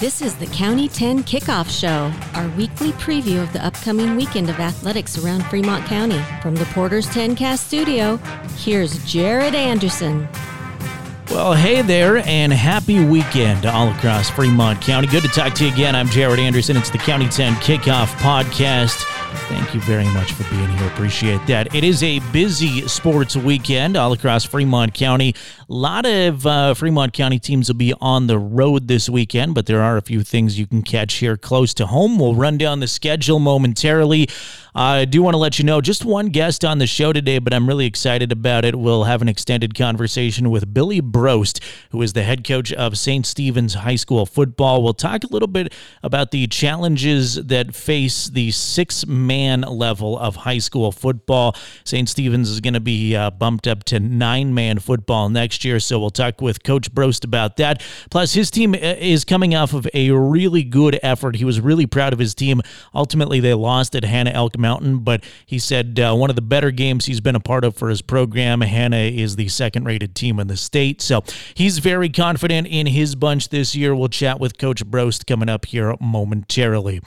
This is the County 10 Kickoff Show, our weekly preview of the upcoming weekend of athletics around Fremont County. From the Porter's 10 Cast studio, here's Jared Anderson. Well, hey there, and happy weekend all across Fremont County. Good to talk to you again. I'm Jared Anderson. It's the County 10 Kickoff Podcast. Thank you very much for being here. Appreciate that. It is a busy sports weekend all across Fremont County. A lot of uh, Fremont County teams will be on the road this weekend, but there are a few things you can catch here close to home. We'll run down the schedule momentarily. I do want to let you know just one guest on the show today, but I'm really excited about it. We'll have an extended conversation with Billy Brost, who is the head coach of St. Stephen's High School football. We'll talk a little bit about the challenges that face the six man level of high school football. St. Stephen's is going to be uh, bumped up to nine man football next year, so we'll talk with Coach Brost about that. Plus, his team uh, is coming off of a really good effort. He was really proud of his team. Ultimately, they lost at Hanna Elk Mountain, but he said uh, one of the better games he's been a part of for his program. Hanna is the second rated team in the state. So he's very confident in his bunch this year. We'll chat with Coach Brost coming up here momentarily.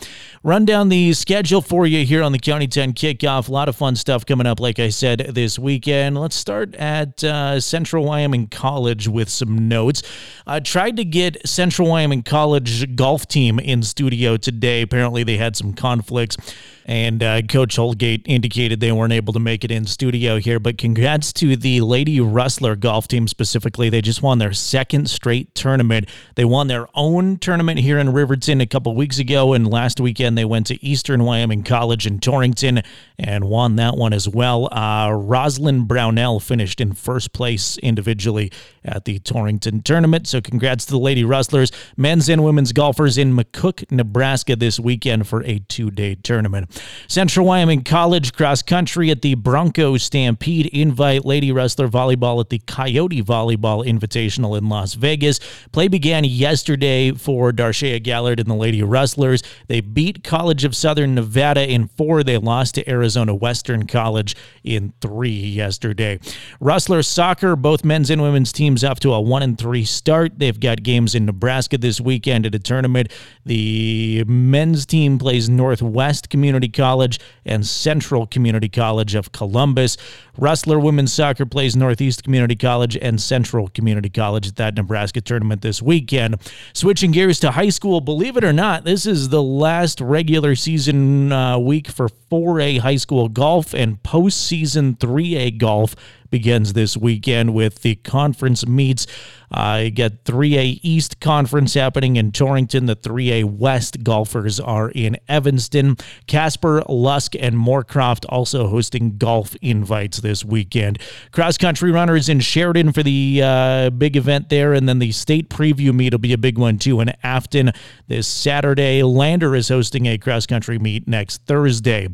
Run down the schedule for you here on the County 10 kickoff. A lot of fun stuff coming up, like I said, this weekend. Let's start at uh, Central Wyoming College with some notes. I tried to get Central Wyoming College golf team in studio today. Apparently, they had some conflicts and uh, Coach Holgate indicated they weren't able to make it in studio here. But congrats to the Lady Rustler golf team specifically. They just won their second straight tournament. They won their own tournament here in Riverton a couple weeks ago, and last weekend they went to Eastern Wyoming College in Torrington and won that one as well. Uh, Rosalind Brownell finished in first place individually at the Torrington tournament. So congrats to the Lady Rustlers, men's and women's golfers in McCook, Nebraska this weekend for a two day tournament. Central Wyoming College cross country at the Bronco Stampede Invite Lady Rustler Volleyball at the Coyote Volleyball Invitational in Las Vegas. Play began yesterday for Darshea Gallard and the Lady Rustlers. They beat College of Southern Nevada in four. They lost to Arizona Western College in three yesterday. Rustler soccer, both men's and women's teams off to a one and three start. They've got games in Nebraska this weekend at a tournament. The men's team plays Northwest Community Community College and Central Community College of Columbus. Rustler women's soccer plays Northeast Community College and Central Community College at that Nebraska tournament this weekend. Switching gears to high school, believe it or not, this is the last regular season uh, week for 4A high school golf and postseason 3A golf begins this weekend with the conference meets. Uh, got 3A East Conference happening in Torrington. The 3A West golfers are in Evanston. Casper, Lusk, and Moorcroft also hosting golf invites this weekend. Cross country runners in Sheridan for the uh, big event there, and then the state preview meet will be a big one too in Afton this Saturday. Lander is hosting a cross country meet next Thursday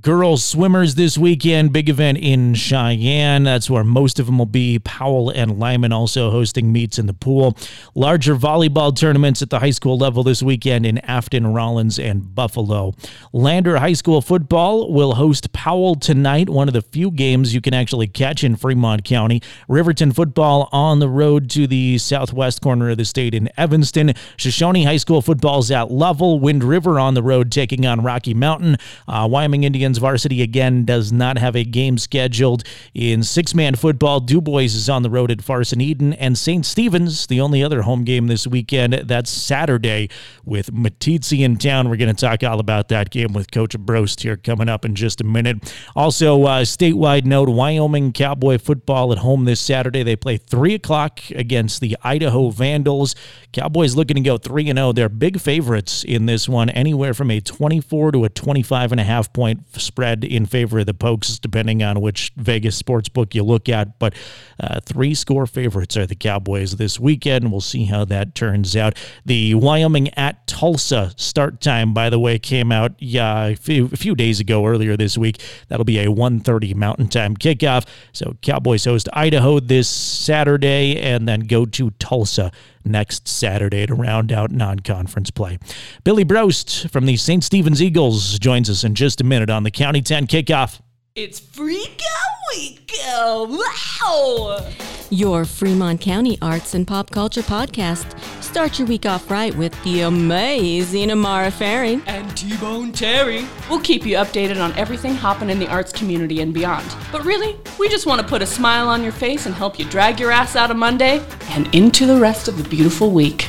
girls swimmers this weekend. Big event in Cheyenne. That's where most of them will be. Powell and Lyman also hosting meets in the pool. Larger volleyball tournaments at the high school level this weekend in Afton, Rawlins, and Buffalo. Lander High School football will host Powell tonight, one of the few games you can actually catch in Fremont County. Riverton football on the road to the southwest corner of the state in Evanston. Shoshone High School football's at Lovell. Wind River on the road taking on Rocky Mountain. Uh, Wyoming Indians varsity again does not have a game scheduled. In six man football, Dubois is on the road at Farson Eden, and St. Stephen's, the only other home game this weekend. That's Saturday with Meeteetse in town. We're going to talk all about that game with Coach Brost here coming up in just a minute. Also, uh, statewide note Wyoming Cowboy football at home this Saturday. They play 3 o'clock against the Idaho Vandals. Cowboys looking to go 3 0. They're big favorites in this one, anywhere from a 24 to a 25 and a half point spread in favor of the Pokes, depending on which Vegas sports book you look at. But uh, three score favorites are the Cowboys this weekend. We'll see how that turns out. The Wyoming at Tulsa start time, by the way, came out yeah, a, few, a few days ago earlier this week. That'll be a 1.30 Mountain Time kickoff. So Cowboys host Idaho this Saturday and then go to Tulsa next Saturday to round out non conference play. Billy Brost from the St. Stephen's Eagles joins us in just a minute on the County 10 kickoff. It's Freak Out Week! Wow! your Fremont County arts and pop culture podcast. Start your week off right with the amazing Amara Faring and T-Bone Terry. We'll keep you updated on everything hopping in the arts community and beyond. But really, we just want to put a smile on your face and help you drag your ass out of Monday and into the rest of the beautiful week.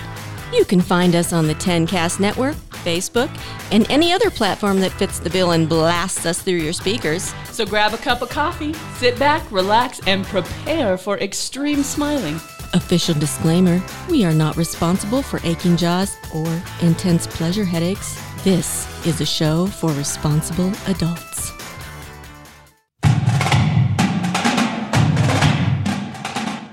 You can find us on the 10cast network Facebook, and any other platform that fits the bill and blasts us through your speakers. So grab a cup of coffee, sit back, relax, and prepare for extreme smiling. Official disclaimer we are not responsible for aching jaws or intense pleasure headaches. This is a show for responsible adults.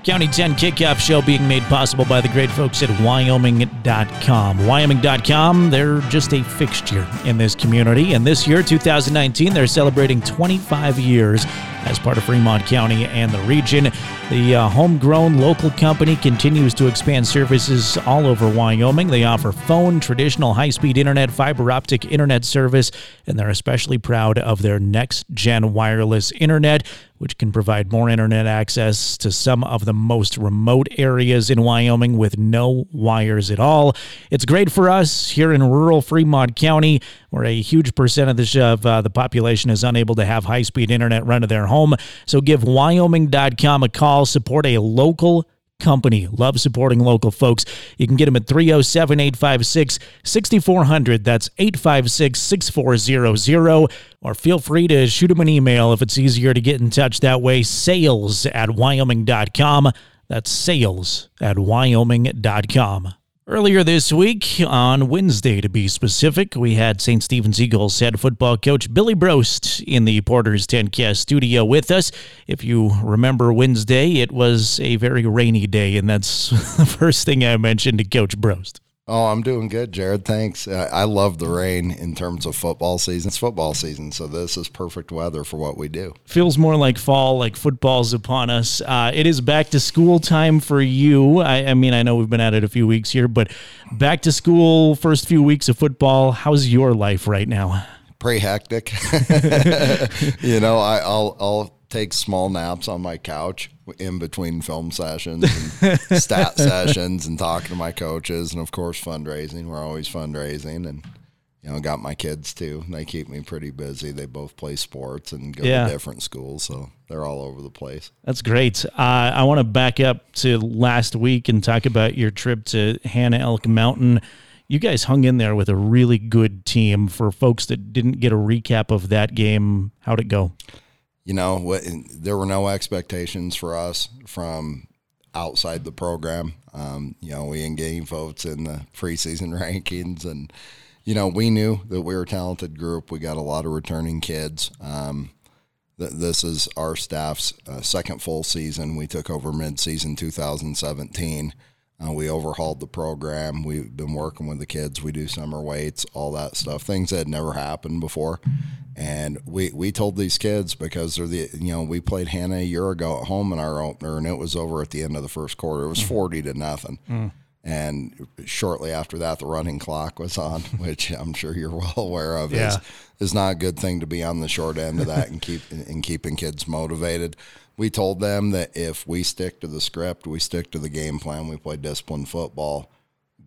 County 10 kickoff show being made possible by the great folks at Wyoming.com. Wyoming.com, they're just a fixture in this community. And this year, 2019, they're celebrating 25 years as part of Fremont County and the region. The uh, homegrown local company continues to expand services all over Wyoming. They offer phone, traditional high speed internet, fiber optic internet service, and they're especially proud of their next gen wireless internet, which can provide more internet access to some of the most remote areas in Wyoming with no wires at all. It's great for us here in rural Fremont County, where a huge percentage of uh, the population is unable to have high speed internet run to their home. So give Wyoming.com a call, support a local company. Love supporting local folks. You can get them at 307 856 6400. That's 856 6400. Or feel free to shoot them an email if it's easier to get in touch that way. Sales at wyoming.com. That's sales at wyoming.com. Earlier this week, on Wednesday to be specific, we had St. Stephen's Eagles head football coach Billy Brost in the Porter's 10Cast studio with us. If you remember Wednesday, it was a very rainy day, and that's the first thing I mentioned to Coach Brost. Oh, I'm doing good, Jared. Thanks. I love the rain in terms of football season. It's football season, so this is perfect weather for what we do. Feels more like fall, like football's upon us. Uh, it is back to school time for you. I, I, mean, I know we've been at it a few weeks here, but back to school, first few weeks of football. How's your life right now? Pretty hectic. you know, I, I'll I'll take small naps on my couch in between film sessions and stat sessions and talking to my coaches and of course fundraising. We're always fundraising and you know got my kids too. They keep me pretty busy. They both play sports and go yeah. to different schools, so they're all over the place. That's great. Uh, I want to back up to last week and talk about your trip to Hanna Elk Mountain. You guys hung in there with a really good team. For folks that didn't get a recap of that game, how'd it go? You know, what, there were no expectations for us from outside the program. Um, you know, we engaged votes in the preseason rankings, and you know, we knew that we were a talented group. We got a lot of returning kids. Um, th- this is our staff's uh, second full season. We took over mid-season 2017. Uh, we overhauled the program. We've been working with the kids. We do summer weights, all that stuff, things that had never happened before. And we, we told these kids because they're the you know we played Hanna a year ago at home in our opener and it was over at the end of the first quarter. It was mm. forty to nothing. Mm. And shortly after that, the running clock was on, which I'm sure you're well aware of. Yeah. Is, is not a good thing to be on the short end of that and keep and keeping kids motivated we told them that if we stick to the script, we stick to the game plan, we play disciplined football,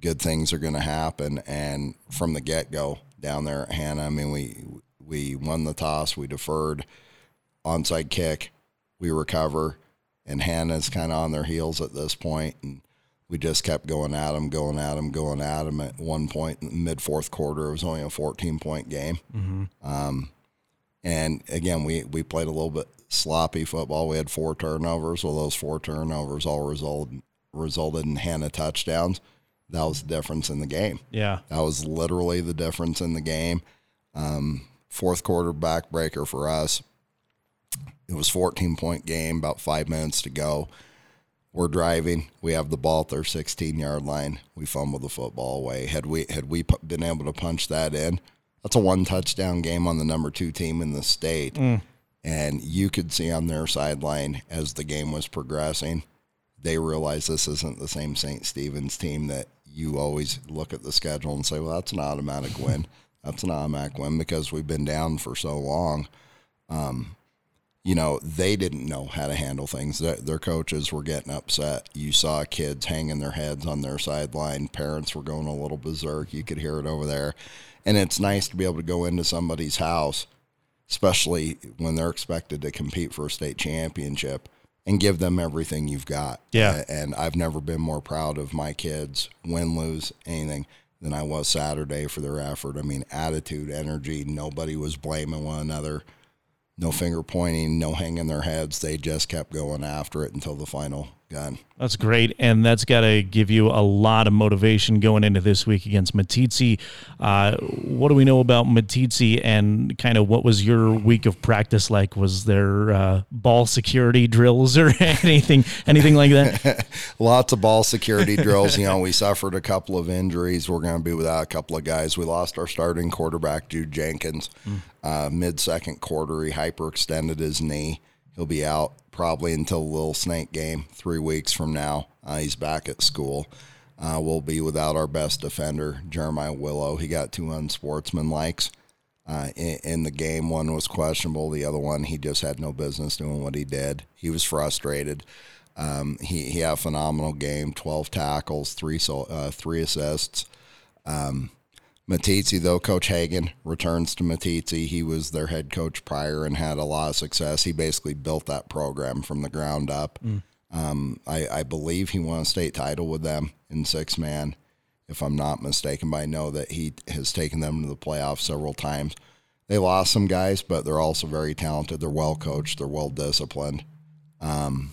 good things are going to happen. And from the get go down there at Hanna, I mean, we we won the toss, we deferred, onside kick, we recover, and Hanna's kind of on their heels at this point, and we just kept going at them, going at them, going at them. At one point, mid fourth quarter, it was only a 14 point game. Mm-hmm. Um, and again, we, we played a little bit sloppy football. We had four turnovers. Well, those four turnovers all resulted resulted in Hanna touchdowns. That was the difference in the game. Yeah, that was literally the difference in the game. Um, fourth quarter backbreaker for us. It was 14 point game, about five minutes to go. We're driving. We have the ball at their 16 yard line. We fumble the football away. Had we had we been able to punch that in, that's a one touchdown game on the number two team in the state. Mm. And you could see on their sideline as the game was progressing, they realized this isn't the same St. Stephen's team that you always look at the schedule and say, well, that's an automatic win. That's an automatic win because we've been down for so long. Um, you know, they didn't know how to handle things. Their, their coaches were getting upset. You saw kids hanging their heads on their sideline. Parents were going a little berserk. You could hear it over there. And it's nice to be able to go into somebody's house, especially when they're expected to compete for a state championship and give them everything you've got. Yeah. And I've never been more proud of my kids, win, lose, anything, than I was Saturday for their effort. I mean, attitude, energy, nobody was blaming one another no finger pointing, no hanging their heads. They just kept going after it until the final gun. That's great, and that's got to give you a lot of motivation going into this week against Meeteetse. Uh, what do we know about Meeteetse, and kind of what was your week of practice like? Was there uh, ball security drills or anything, anything like that? Lots of ball security drills. You know, we suffered a couple of injuries. We're going to be without a couple of guys. We lost our starting quarterback, Jude Jenkins, mm. uh, mid second quarter. He hyperextended his knee. He'll be out probably until the little snake game three weeks from now. Uh, he's back at school. Uh, we'll be without our best defender, Jeremiah Willow. He got two unsportsmanlikes uh, in, in the game. One was questionable. The other one, he just had no business doing what he did. He was frustrated. Um, he, he had a phenomenal game 12 tackles, three, uh, three assists. Um, Meeteetse, though, Coach Hagan returns to Meeteetse. He was their head coach prior and had a lot of success. He basically built that program from the ground up. Mm. Um, I, I, believe he won a state title with them in six man, if I'm not mistaken. But I know that he has taken them to the playoffs several times. They lost some guys, but they're also very talented. They're well coached. They're well disciplined. Um,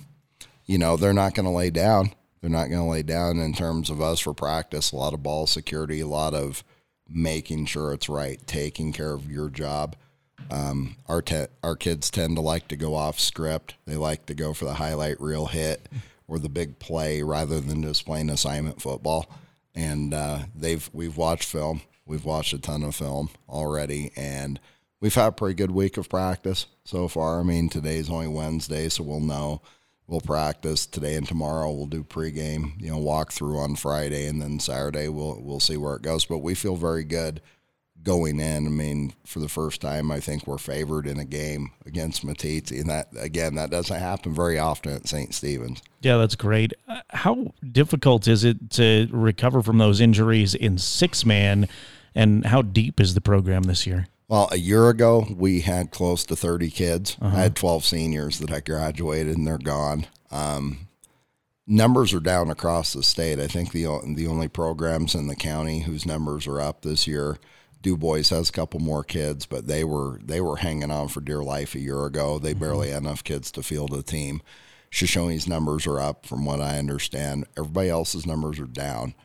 you know, they're not going to lay down. They're not going to lay down in terms of us for practice. A lot of ball security, a lot of making sure it's right, taking care of your job. Um, our te- our kids tend to like to go off script. They like to go for the highlight reel hit or the big play rather than just playing assignment football. And uh, they've we've watched film. We've watched a ton of film already, and we've had a pretty good week of practice so far. I mean, today's only Wednesday, so we'll know we'll practice today and tomorrow. We'll do pregame, you know, walk through on Friday, and then Saturday we'll we'll see where it goes. But we feel very good going in. I mean, for the first time, I think we're favored in a game against Meeteetse, and that again, that doesn't happen very often at St. Stephen's. Yeah, that's great. Uh, how difficult is it to recover from those injuries in six man, and how deep is the program this year? Well, a year ago, we had close to 30 kids. Uh-huh. I had 12 seniors that I graduated, and they're gone. Um, numbers are down across the state. I think the the only programs in the county whose numbers are up this year, Dubois has a couple more kids, but they were they were hanging on for dear life a year ago. They mm-hmm. barely had enough kids to field a team. Shoshone's numbers are up, from what I understand. Everybody else's numbers are down,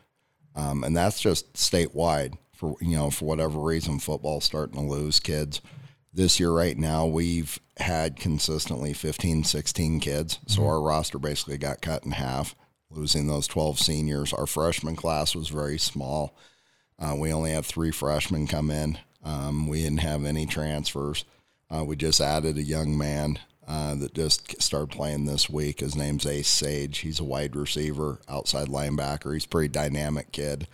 um, and that's just statewide for you know for whatever reason football's starting to lose kids. This year right now we've had consistently 15 16 kids. So mm-hmm. our roster basically got cut in half losing those 12 seniors. Our freshman class was very small. Uh, we only had three freshmen come in. Um, we didn't have any transfers. Uh, we just added a young man uh, that just started playing this week. His name's ace sage. He's a wide receiver outside linebacker. He's a pretty dynamic kid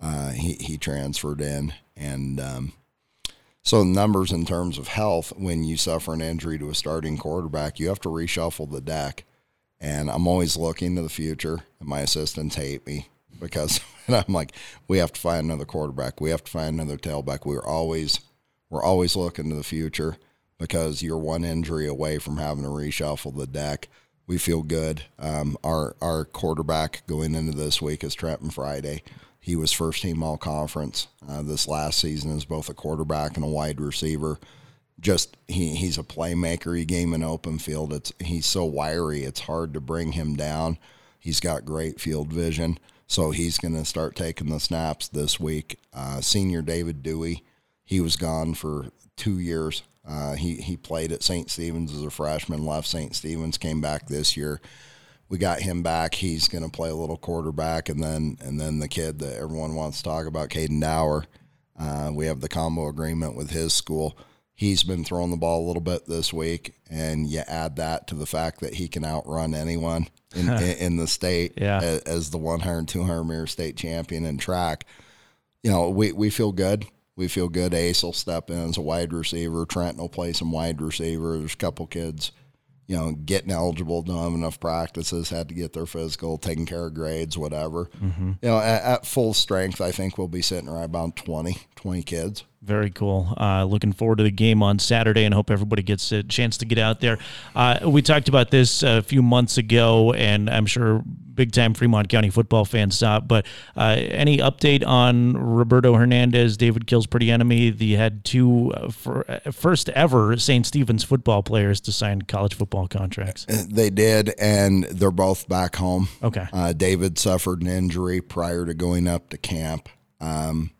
uh, he he transferred in, and um, so numbers in terms of health. When you suffer an injury to a starting quarterback, you have to reshuffle the deck. And I'm always looking to the future. And my assistants hate me because I'm like, we have to find another quarterback. We have to find another tailback. We're always we're always looking to the future because you're one injury away from having to reshuffle the deck. We feel good. Um, our our quarterback going into this week is Trenton Friday. He was first team all conference uh, this last season as both a quarterback and a wide receiver. Just he, he's a playmaker. He game in open field. It's he's so wiry. It's hard to bring him down. He's got great field vision, so he's going to start taking the snaps this week. Uh, senior David Dewey, he was gone for two years. Uh, he he played at St. Stephen's as a freshman, left St. Stephen's, came back this year we got him back. He's going to play a little quarterback, and then and then the kid that everyone wants to talk about, Caden Dower. Uh, we have the combo agreement with his school. He's been throwing the ball a little bit this week, and you add that to the fact that he can outrun anyone in, in, in, the state yeah. as, as, the 100, 200 meter state champion in track. You know, we, we feel good. We feel good. Ace will step in as a wide receiver. Trent will play some wide receiver. There's a couple kids, you know, getting eligible, don't have enough practices, had to get their physical, taking care of grades, whatever. Mm-hmm. You know, at, at, full strength, I think we'll be sitting right about 20, 20 kids. Very cool. Uh, looking forward to the game on Saturday and hope everybody gets a chance to get out there. Uh, we talked about this a few months ago, and I'm sure big time Fremont County football fans saw it. But uh, any update on Roberto Hernandez, David Kills Pretty Enemy? They had two uh, for, uh, first ever St. Stephen's football players to sign college football contracts. Uh, they did, and they're both back home. Okay. David suffered an injury prior to going up to camp. Um,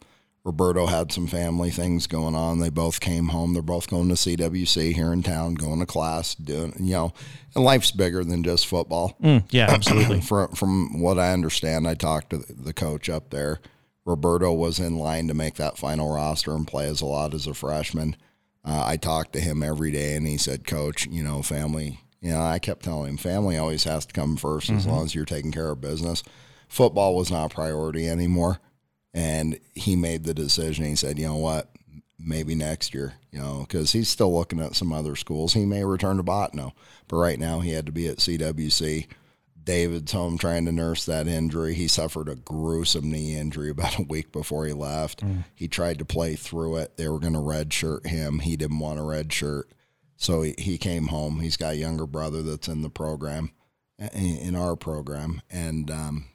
Roberto had some family things going on. They both came home. They're both going to CWC here in town, going to class, doing you know, and life's bigger than just football. Mm, yeah, absolutely. from from what I understand, I talked to the coach up there. Roberto was in line to make that final roster and play as a lot as a freshman. Uh, I talked to him every day, and he said, "Coach, you know, family. You know, I kept telling him, family always has to come 1st mm-hmm. as long as you're taking care of business. Football was not a priority anymore." And he made the decision. He said, you know what, maybe next year, you know, because he's still looking at some other schools. He may return to Bottineau, but right now he had to be at CWC. David's home trying to nurse that injury. He suffered a gruesome knee injury about a week before he left. Mm. He tried to play through it. They were going to redshirt him. He didn't want a redshirt. So he, he came home. He's got a younger brother that's in the program, in our program. And um,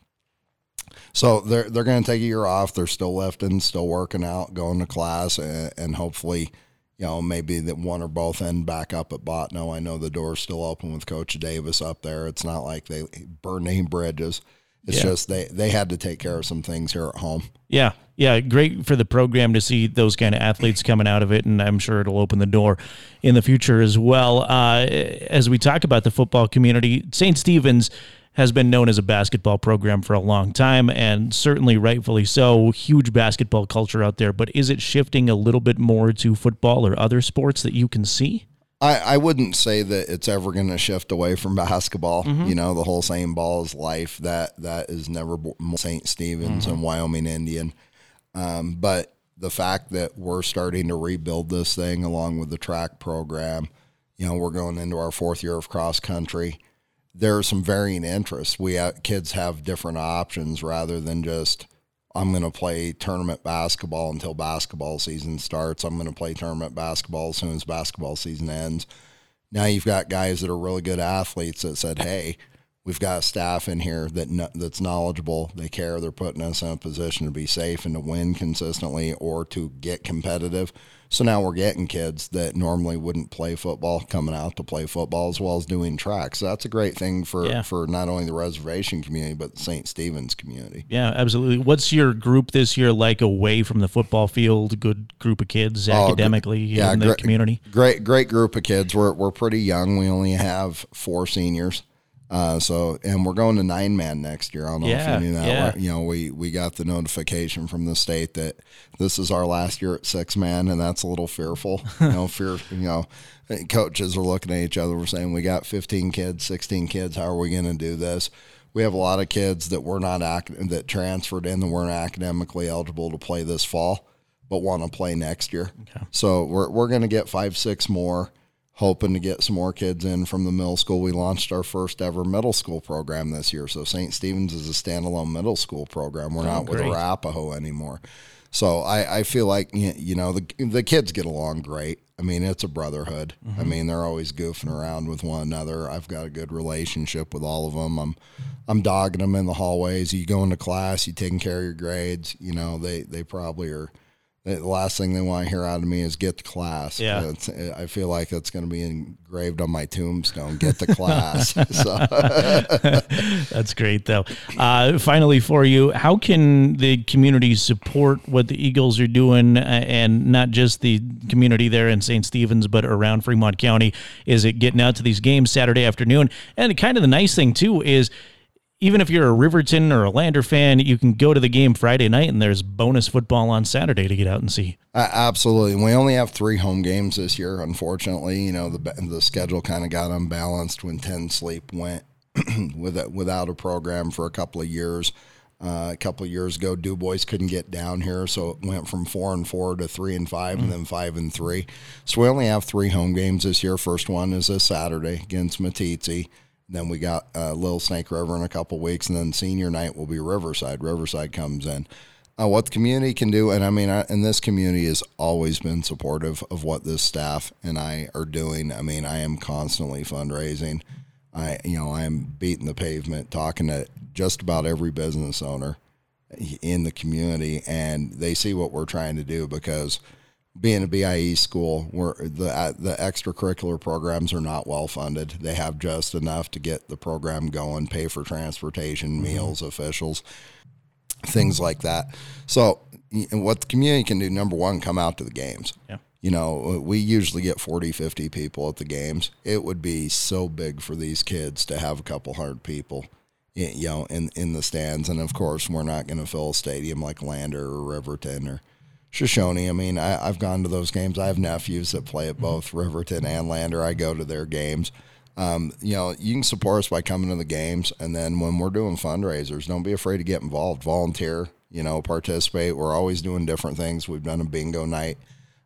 so they're they're going to take a year off. They're still lifting, still working out, going to class, and, and hopefully, you know, maybe that one or both end back up at Bottineau. I know the door's still open with Coach Davis up there. It's not like they burn any bridges. It's yeah. just they they had to take care of some things here at home. Yeah, yeah, great for the program to see those kind of athletes coming out of it, and I'm sure it'll open the door in the future as well. Uh, as we talk about the football community, St. Stephen's has been known as a basketball program for a long time, and certainly rightfully so. Huge basketball culture out there, but is it shifting a little bit more to football or other sports that you can see? I, I wouldn't say that it's ever going to shift away from basketball. Mm-hmm. You know, the whole same ball is life. That that is never St. Stephen's mm-hmm. and Wyoming Indian. Um, but the fact that we're starting to rebuild this thing along with the track program, you know, we're going into our fourth year of cross country there are some varying interests. We have, kids have different options rather than just I'm going to play tournament basketball until basketball season starts. I'm going to play tournament basketball as soon as basketball season ends. Now you've got guys that are really good athletes that said, "Hey, we've got staff in here that that's knowledgeable. They care. They're putting us in a position to be safe and to win consistently or to get competitive." So now we're getting kids that normally wouldn't play football coming out to play football as well as doing track. So that's a great thing for, yeah. for not only the reservation community, but the St. Stephen's community. Yeah, absolutely. What's your group this year like away from the football field? Good group of kids oh, academically yeah, in the great, community? Great, great group of kids. We're, we're pretty young. We only have four seniors. Uh, so, and we're going to nine man next year. I don't know yeah, if you knew that. Yeah. You know, we, we got the notification from the state that this is our last year at six man, and that's a little fearful. you know, fear, you know, coaches are looking at each other. We're saying, we got 15 kids, 16 kids. How are we going to do this? We have a lot of kids that were not that transferred in that weren't academically eligible to play this fall, but want to play next year. Okay. So we're, we're going to get five, six more hoping to get some more kids in from the middle school. We launched our first ever middle school program this year. So St. Stephen's is a standalone middle school program. We're oh, not great. with Arapahoe anymore. So I, I feel like you know the the kids get along great. I mean it's a brotherhood. Mm-hmm. I mean they're always goofing around with one another. I've got a good relationship with all of them. I'm I'm dogging them in the hallways. You go into class, you taking care of your grades. You know they they probably are the last thing they want to hear out of me is get to class. Yeah. I feel like that's going to be engraved on my tombstone. Get to class. that's great, though. Uh, finally, for you, how can the community support what the Eagles are doing, uh, and not just the community there in St. Stephen's, but around Fremont County? Is it getting out to these games Saturday afternoon? And kind of the nice thing too is even if you're a Riverton or a Lander fan, you can go to the game Friday night and there's bonus football on Saturday to get out and see. Uh, absolutely. We only have three home games this year, unfortunately. You know, the the schedule kind of got unbalanced when 10 Sleep went without, without a program for a couple of years. Uh, a couple of years ago, Dubois couldn't get down here, so it went from four and four to three and 5 and then five and three. So we only have three home games this year. First one is this Saturday against Meeteetse. Then we got uh, Little Snake River in a couple weeks, and then senior night will be Riverside. Riverside comes in. Uh, what the community can do, and I mean, I, and this community has always been supportive of what this staff and I are doing. I mean, I am constantly fundraising. I, you know, I am beating the pavement, talking to just about every business owner in the community, and they see what we're trying to do because being a BIE school, where the uh, the extracurricular programs are not well funded. They have just enough to get the program going, pay for transportation, meals, officials things like that. So, what the community can do, number one, come out to the games. Yeah. You know, we usually get 40, 50 people at the games. It would be so big for these kids to have a couple hundred people, you know, in, in the stands. And of course, we're not going to fill a stadium like Lander or Riverton or Shoshone. I mean, I, have gone to those games. I have nephews that play at both Riverton and Lander. I go to their games. Um, you know, you can support us by coming to the games, and then when we're doing fundraisers, don't be afraid to get involved, volunteer, you know, participate. We're always doing different things. We've done a bingo night.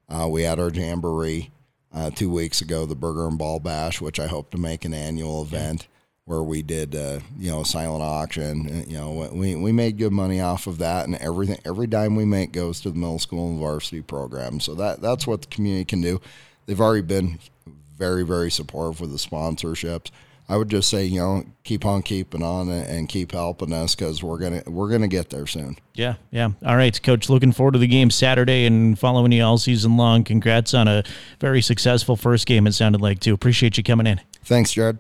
Uh, we had our jamboree uh, two weeks ago, the Burger and Ball Bash, which I hope to make an annual event where we did, uh, you know, silent auction. You know, we, we made good money off of that, and everything every dime we make goes to the middle school and varsity program. So that that's what the community can do. They've already been very, very supportive with the sponsorships. I would just say, you know, keep on keeping on and keep helping us because we're gonna we're gonna get there soon. Yeah, yeah. All right, Coach. Looking forward to the game Saturday and following you all season long. Congrats on a very successful first game. It sounded like too. Appreciate you coming in. Thanks, Jared.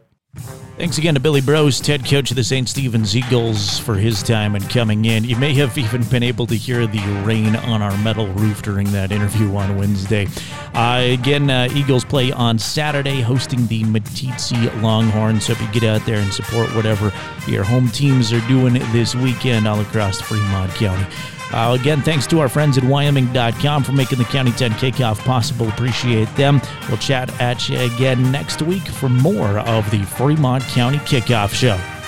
Thanks again to Billy Brost, head coach of the St. Stephen's Eagles, for his time and coming in. You may have even been able to hear the rain on our metal roof during that interview on Wednesday. Uh, again, uh, Eagles play on Saturday, hosting the Meeteetse Longhorns. So if you get out there and support whatever your home teams are doing this weekend all across Fremont County. Uh, again, thanks to our friends at Wyoming.com for making the County 10 kickoff possible. Appreciate them. We'll chat at you again next week for more of the Fremont County Kickoff Show.